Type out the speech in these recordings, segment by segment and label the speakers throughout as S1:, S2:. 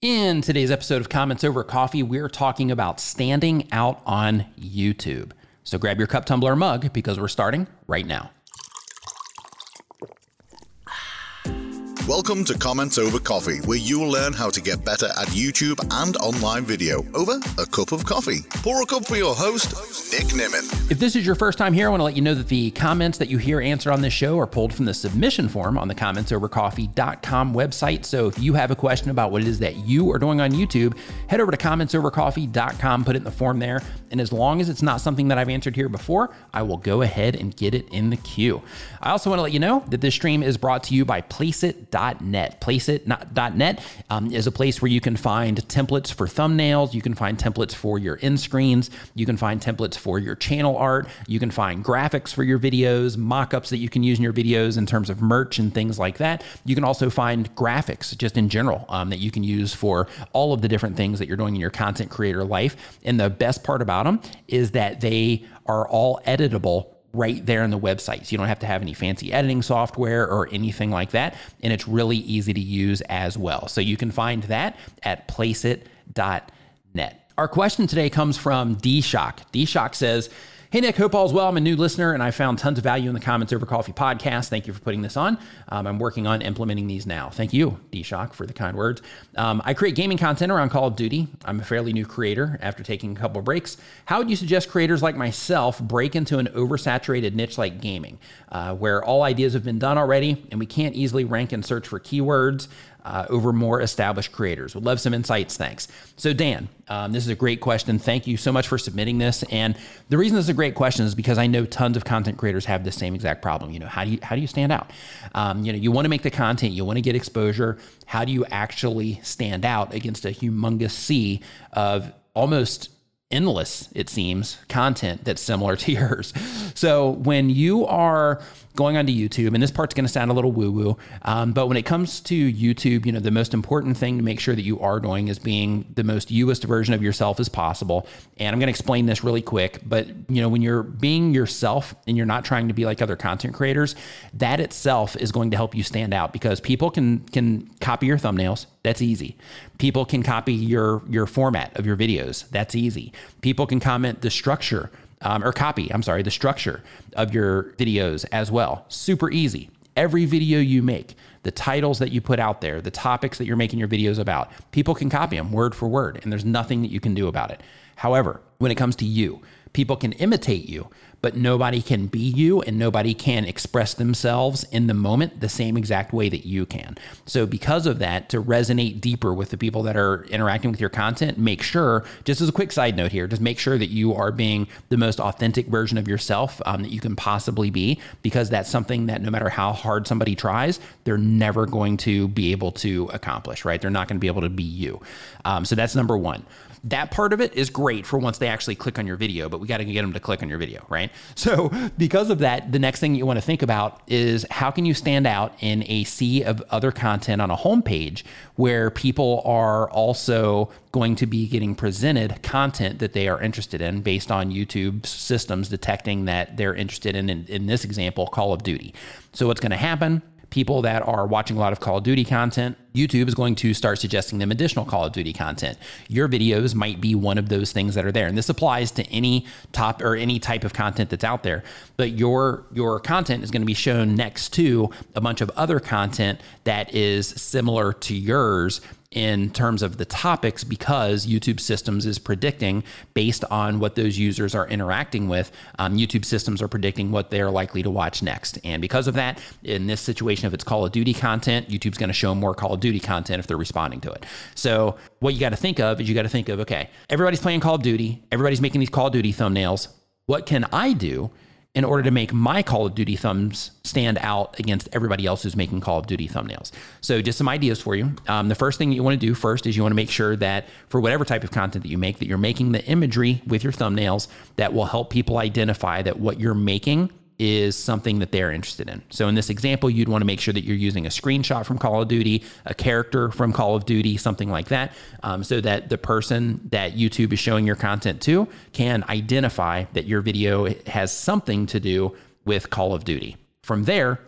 S1: In today's episode of Comments Over Coffee, we're talking about standing out on YouTube. So grab your cup, tumbler, mug because we're starting right now.
S2: Welcome to Comments Over Coffee, where you'll learn how to get better at YouTube and online video over a cup of coffee. Pour a cup for your host, Nick Nimmin.
S1: If this is your first time here, I want to let you know that the comments that you hear answered on this show are pulled from the submission form on the commentsovercoffee.com website. So if you have a question about what it is that you are doing on YouTube, head over to commentsovercoffee.com, put it in the form there. And as long as it's not something that I've answered here before, I will go ahead and get it in the queue. I also want to let you know that this stream is brought to you by Placeit.com placeit.net. Um, is a place where you can find templates for thumbnails, you can find templates for your end screens, you can find templates for your channel art, you can find graphics for your videos, mock-ups that you can use in your videos in terms of merch and things like that. You can also find graphics just in general um, that you can use for all of the different things that you're doing in your content creator life. And the best part about them is that they are all editable right there in the website. So you don't have to have any fancy editing software or anything like that. And it's really easy to use as well. So you can find that at placeit.net. Our question today comes from D Shock. D Shock says, Hey, Nick, hope all's well. I'm a new listener and I found tons of value in the Comments Over Coffee podcast. Thank you for putting this on. Um, I'm working on implementing these now. Thank you, D-Shock, for the kind words. Um, I create gaming content around Call of Duty. I'm a fairly new creator after taking a couple breaks. How would you suggest creators like myself break into an oversaturated niche like gaming, uh, where all ideas have been done already and we can't easily rank and search for keywords? Uh, over more established creators. Would love some insights. Thanks. So, Dan, um, this is a great question. Thank you so much for submitting this. And the reason this is a great question is because I know tons of content creators have the same exact problem. You know, how do you how do you stand out? Um, you know, you want to make the content, you want to get exposure. How do you actually stand out against a humongous sea of almost endless, it seems, content that's similar to yours. So when you are going onto YouTube, and this part's going to sound a little woo woo, um, but when it comes to YouTube, you know, the most important thing to make sure that you are doing is being the most youest version of yourself as possible. And I'm going to explain this really quick, but you know, when you're being yourself and you're not trying to be like other content creators, that itself is going to help you stand out because people can can copy your thumbnails. That's easy. People can copy your your format of your videos. That's easy. People can comment the structure um, or copy, I'm sorry, the structure of your videos as well. Super easy. Every video you make, the titles that you put out there, the topics that you're making your videos about, people can copy them word for word, and there's nothing that you can do about it. However, when it comes to you, people can imitate you, but nobody can be you and nobody can express themselves in the moment the same exact way that you can. So, because of that, to resonate deeper with the people that are interacting with your content, make sure, just as a quick side note here, just make sure that you are being the most authentic version of yourself um, that you can possibly be, because that's something that no matter how hard somebody tries, they're never going to be able to accomplish, right? They're not going to be able to be you. Um, so, that's number one. That part of it is great for once they actually click on your video, but we got to get them to click on your video, right? So, because of that, the next thing you want to think about is how can you stand out in a sea of other content on a homepage where people are also going to be getting presented content that they are interested in based on YouTube systems detecting that they're interested in, in, in this example, Call of Duty. So, what's going to happen? People that are watching a lot of Call of Duty content, YouTube is going to start suggesting them additional Call of Duty content. Your videos might be one of those things that are there. And this applies to any top or any type of content that's out there. But your your content is going to be shown next to a bunch of other content that is similar to yours in terms of the topics because YouTube systems is predicting based on what those users are interacting with. Um, YouTube systems are predicting what they're likely to watch next. And because of that, in this situation, if it's Call of Duty content, YouTube's going to show more Call of Duty content if they're responding to it. So, what you got to think of is you got to think of okay, everybody's playing Call of Duty, everybody's making these Call of Duty thumbnails. What can I do in order to make my Call of Duty thumbs stand out against everybody else who's making Call of Duty thumbnails. So, just some ideas for you. Um, the first thing you want to do first is you want to make sure that for whatever type of content that you make, that you're making the imagery with your thumbnails that will help people identify that what you're making is something that they're interested in. So in this example, you'd want to make sure that you're using a screenshot from Call of Duty, a character from Call of Duty, something like that, um, so that the person that YouTube is showing your content to can identify that your video has something to do with Call of Duty. From there,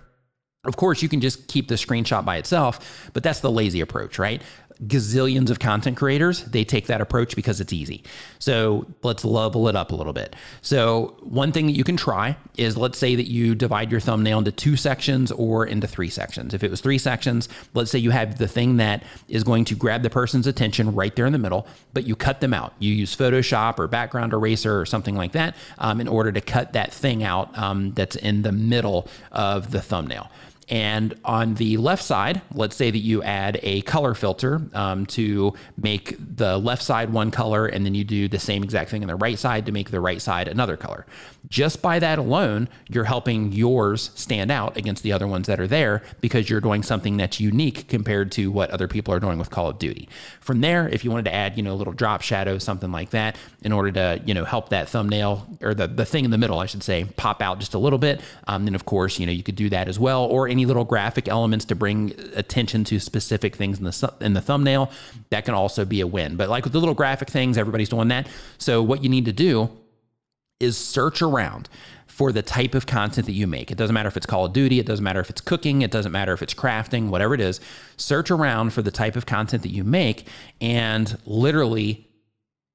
S1: of course, you can just keep the screenshot by itself, but that's the lazy approach, right? Gazillions of content creators, they take that approach because it's easy. So let's level it up a little bit. So, one thing that you can try is let's say that you divide your thumbnail into two sections or into three sections. If it was three sections, let's say you have the thing that is going to grab the person's attention right there in the middle, but you cut them out. You use Photoshop or background eraser or something like that um, in order to cut that thing out um, that's in the middle of the thumbnail. And on the left side, let's say that you add a color filter um, to make the left side one color, and then you do the same exact thing on the right side to make the right side another color. Just by that alone, you're helping yours stand out against the other ones that are there because you're doing something that's unique compared to what other people are doing with Call of Duty. From there, if you wanted to add, you know, a little drop shadow, something like that, in order to, you know, help that thumbnail or the, the thing in the middle, I should say, pop out just a little bit, um, then of course, you know, you could do that as well, or any little graphic elements to bring attention to specific things in the in the thumbnail. That can also be a win. But like with the little graphic things, everybody's doing that. So what you need to do is search around for the type of content that you make. It doesn't matter if it's Call of Duty, it doesn't matter if it's cooking, it doesn't matter if it's crafting, whatever it is. Search around for the type of content that you make and literally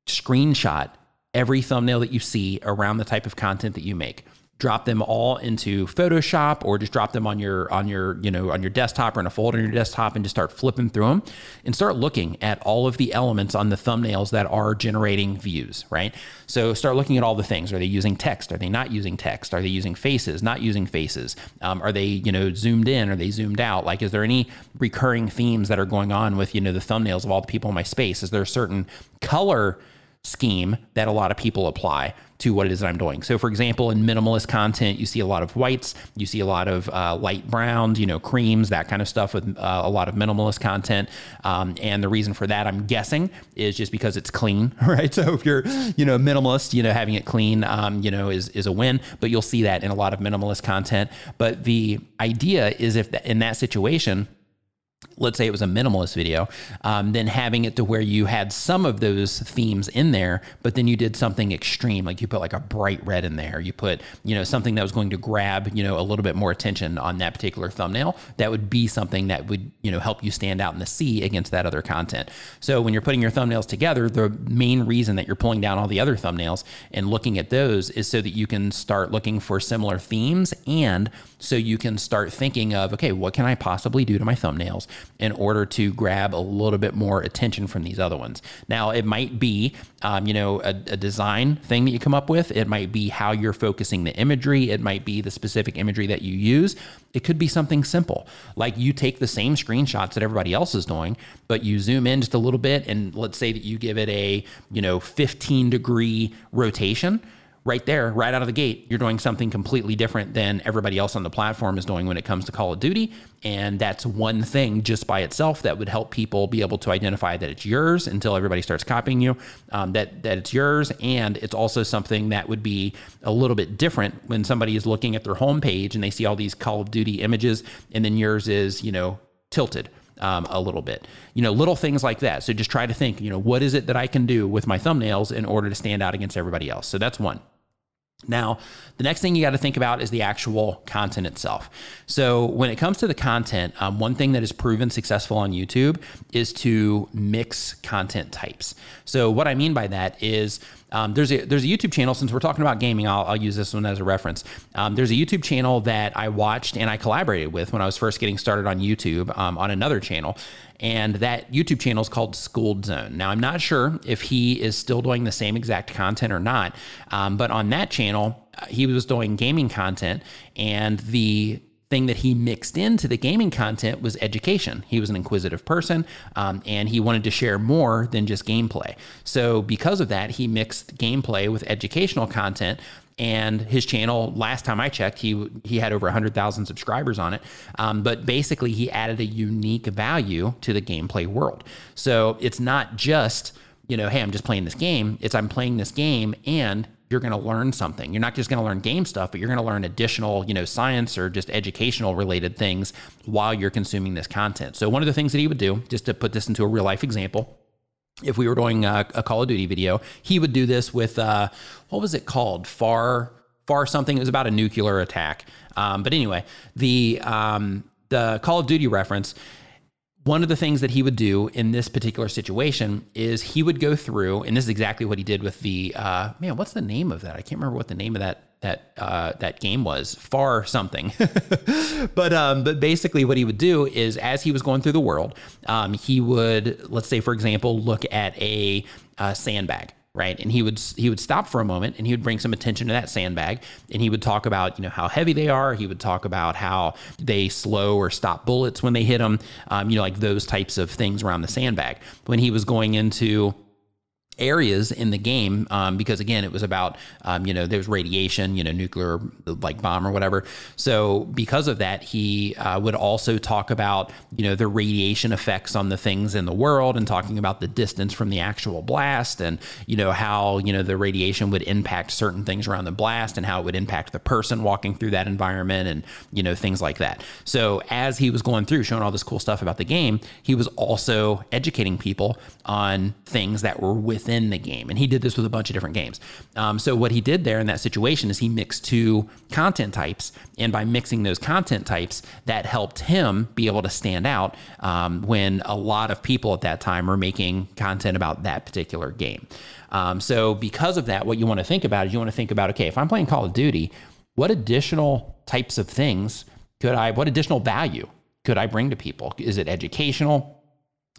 S1: screenshot every thumbnail that you see around the type of content that you make drop them all into Photoshop or just drop them on your on your you know on your desktop or in a folder on your desktop and just start flipping through them and start looking at all of the elements on the thumbnails that are generating views right? So start looking at all the things. Are they using text? Are they not using text? Are they using faces? Not using faces. Um, are they you know zoomed in? Are they zoomed out? Like is there any recurring themes that are going on with you know the thumbnails of all the people in my space? Is there a certain color scheme that a lot of people apply to what it is that I'm doing. So, for example, in minimalist content, you see a lot of whites, you see a lot of uh, light browns, you know, creams, that kind of stuff with uh, a lot of minimalist content. Um, and the reason for that, I'm guessing, is just because it's clean, right? So, if you're, you know, minimalist, you know, having it clean, um, you know, is is a win. But you'll see that in a lot of minimalist content. But the idea is if in that situation let's say it was a minimalist video, um, then having it to where you had some of those themes in there, but then you did something extreme, like you put like a bright red in there, you put, you know, something that was going to grab, you know, a little bit more attention on that particular thumbnail. That would be something that would, you know, help you stand out in the sea against that other content. So when you're putting your thumbnails together, the main reason that you're pulling down all the other thumbnails and looking at those is so that you can start looking for similar themes and so you can start thinking of, okay, what can I possibly do to my thumbnails in order to grab a little bit more attention from these other ones? Now, it might be, um, you know, a, a design thing that you come up with. It might be how you're focusing the imagery. It might be the specific imagery that you use. It could be something simple, like you take the same screenshots that everybody else is doing, but you zoom in just a little bit, and let's say that you give it a, you know, 15 degree rotation right there, right out of the gate, you're doing something completely different than everybody else on the platform is doing when it comes to Call of Duty. And that's one thing just by itself that would help people be able to identify that it's yours until everybody starts copying you, um, that, that it's yours. And it's also something that would be a little bit different when somebody is looking at their homepage and they see all these Call of Duty images, and then yours is, you know, tilted. Um, a little bit. You know, little things like that. So just try to think, you know, what is it that I can do with my thumbnails in order to stand out against everybody else? So that's one. Now, the next thing you got to think about is the actual content itself. So, when it comes to the content, um, one thing that is proven successful on YouTube is to mix content types. So, what I mean by that is um, there's a there's a YouTube channel. Since we're talking about gaming, I'll, I'll use this one as a reference. Um, there's a YouTube channel that I watched and I collaborated with when I was first getting started on YouTube um, on another channel, and that YouTube channel is called Schooled Zone. Now, I'm not sure if he is still doing the same exact content or not, um, but on that channel, uh, he was doing gaming content, and the thing that he mixed into the gaming content was education. He was an inquisitive person um, and he wanted to share more than just gameplay. So, because of that, he mixed gameplay with educational content and his channel last time i checked he he had over 100000 subscribers on it um, but basically he added a unique value to the gameplay world so it's not just you know hey i'm just playing this game it's i'm playing this game and you're going to learn something you're not just going to learn game stuff but you're going to learn additional you know science or just educational related things while you're consuming this content so one of the things that he would do just to put this into a real life example if we were doing a, a, Call of Duty video, he would do this with uh, what was it called? Far far something. It was about a nuclear attack. Um, but anyway, the um, the Call of Duty reference one of the things that he would do in this particular situation is he would go through, and this is exactly what he did with the uh, man. What's the name of that? I can't remember what the name of that that uh, that game was. Far something, but um, but basically what he would do is as he was going through the world, um, he would let's say for example look at a, a sandbag right? And he would he would stop for a moment and he would bring some attention to that sandbag and he would talk about you know how heavy they are. He would talk about how they slow or stop bullets when they hit them um, you know like those types of things around the sandbag. When he was going into areas in the game um, because again it was about um, you know there's radiation you know nuclear like bomb or whatever. So because of that he uh, would also talk about you know the radiation effects on the things in the world and talking about the distance from the actual blast and you know how you know the radiation would impact certain things around the blast and how it would impact the person walking through that environment and you know things like that. So as he was going through showing all this cool stuff about the game he was also educating people on things that were with within the game. And he did this with a bunch of different games. Um, so what he did there in that situation is he mixed two content types. And by mixing those content types, that helped him be able to stand out um, when a lot of people at that time were making content about that particular game. Um, so because of that, what you want to think about is you want to think about, okay, if I'm playing Call of Duty, what additional types of things could I, what additional value could I bring to people? Is it educational?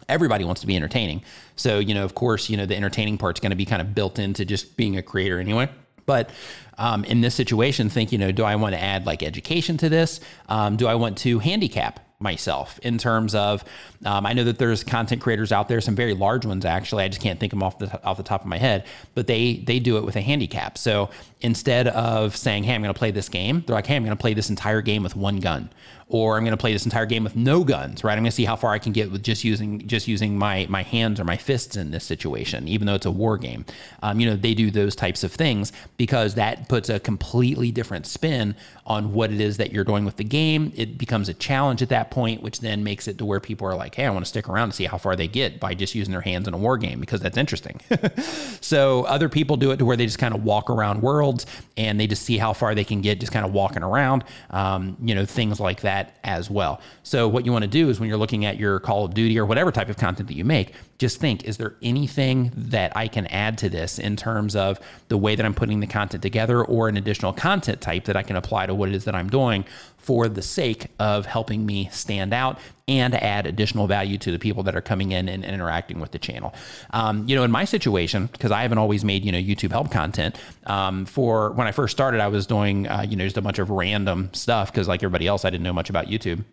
S1: Everybody wants to be entertaining. So, you know, of course, you know, the entertaining part's going to be kind of built into just being a creator anyway. But um, in this situation, think, you know, do I want to add like education to this? Um, do I want to handicap myself in terms of um, I know that there's content creators out there, some very large ones actually. I just can't think of them off the off the top of my head, but they they do it with a handicap. So instead of saying, "Hey, I'm going to play this game," they're like, "Hey, I'm going to play this entire game with one gun," or I'm going to play this entire game with no guns, right? I'm going to see how far I can get with just using just using my my hands or my fists in this situation, even though it's a war game. Um, you know, they do those types of things because that puts a completely different spin on what it is that you're doing with the game. It becomes a challenge at that point, which then makes it to where people are like, "Hey, I want to stick around and see how far they get by just using their hands in a war game because that's interesting." so other people do it to where they just kind of walk around worlds and they just see how far they can get just kind of walking around. Um, you know, things like that that as well. So, what you want to do is when you're looking at your Call of Duty or whatever type of content that you make, just think is there anything that I can add to this in terms of the way that I'm putting the content together or an additional content type that I can apply to what it is that I'm doing for the sake of helping me stand out and add additional value to the people that are coming in and interacting with the channel. Um, you know, in my situation, because I haven't always made, you know, YouTube help content, um, for when I first started, I was doing, uh, you know, just a bunch of random stuff because, like everybody else, I didn't know much about YouTube.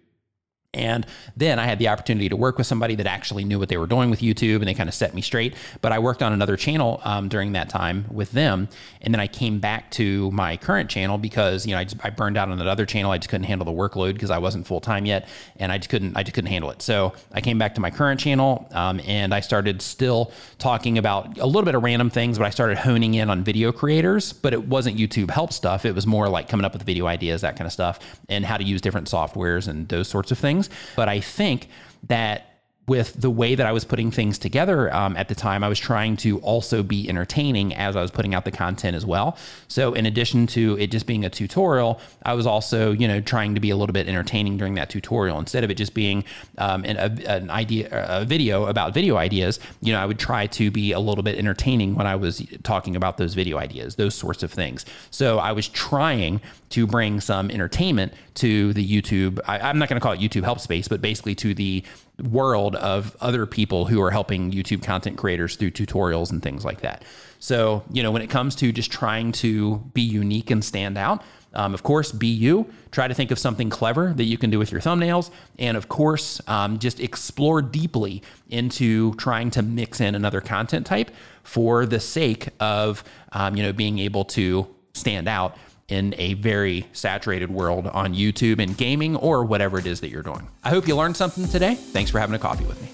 S1: And then I had the opportunity to work with somebody that actually knew what they were doing with YouTube and they kind of set me straight. But I worked on another channel um, during that time with them. And then I came back to my current channel because, you know, I, just, I burned out on that other channel. I just couldn't handle the workload because I wasn't full time yet. And I just couldn't, I just couldn't handle it. So I came back to my current channel um, and I started still talking about a little bit of random things, but I started honing in on video creators. But it wasn't YouTube help stuff. It was more like coming up with video ideas, that kind of stuff, and how to use different softwares and those sorts of things But I think that with the way that I was putting things together um, at the time, I was trying to also be entertaining as I was putting out the content as well. So, in addition to it just being a tutorial, I was also, you know, trying to be a little bit entertaining during that tutorial instead of it just being um, an, a, an idea, a video about video ideas. You know, I would try to be a little bit entertaining when I was talking about those video ideas, those sorts of things. So, I was trying to bring some entertainment to the YouTube. I, I'm not going to call it YouTube help space, but basically to the world of other people who are helping YouTube content creators through tutorials and things like that. So, you know, when it comes to just trying to be unique and stand out, um, of course, be you. Try to think of something clever that you can do with your thumbnails. And of course, um, just explore deeply into trying to mix in another content type for the sake of, um, you know, being able to stand out in a very saturated world on YouTube and gaming or whatever it is that you're doing. I hope you learned something today. Thanks for having a coffee with me.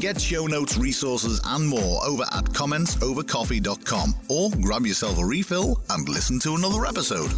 S2: Get show notes, resources, and more over at commentsovercoffee.com or grab yourself a refill and listen to another episode.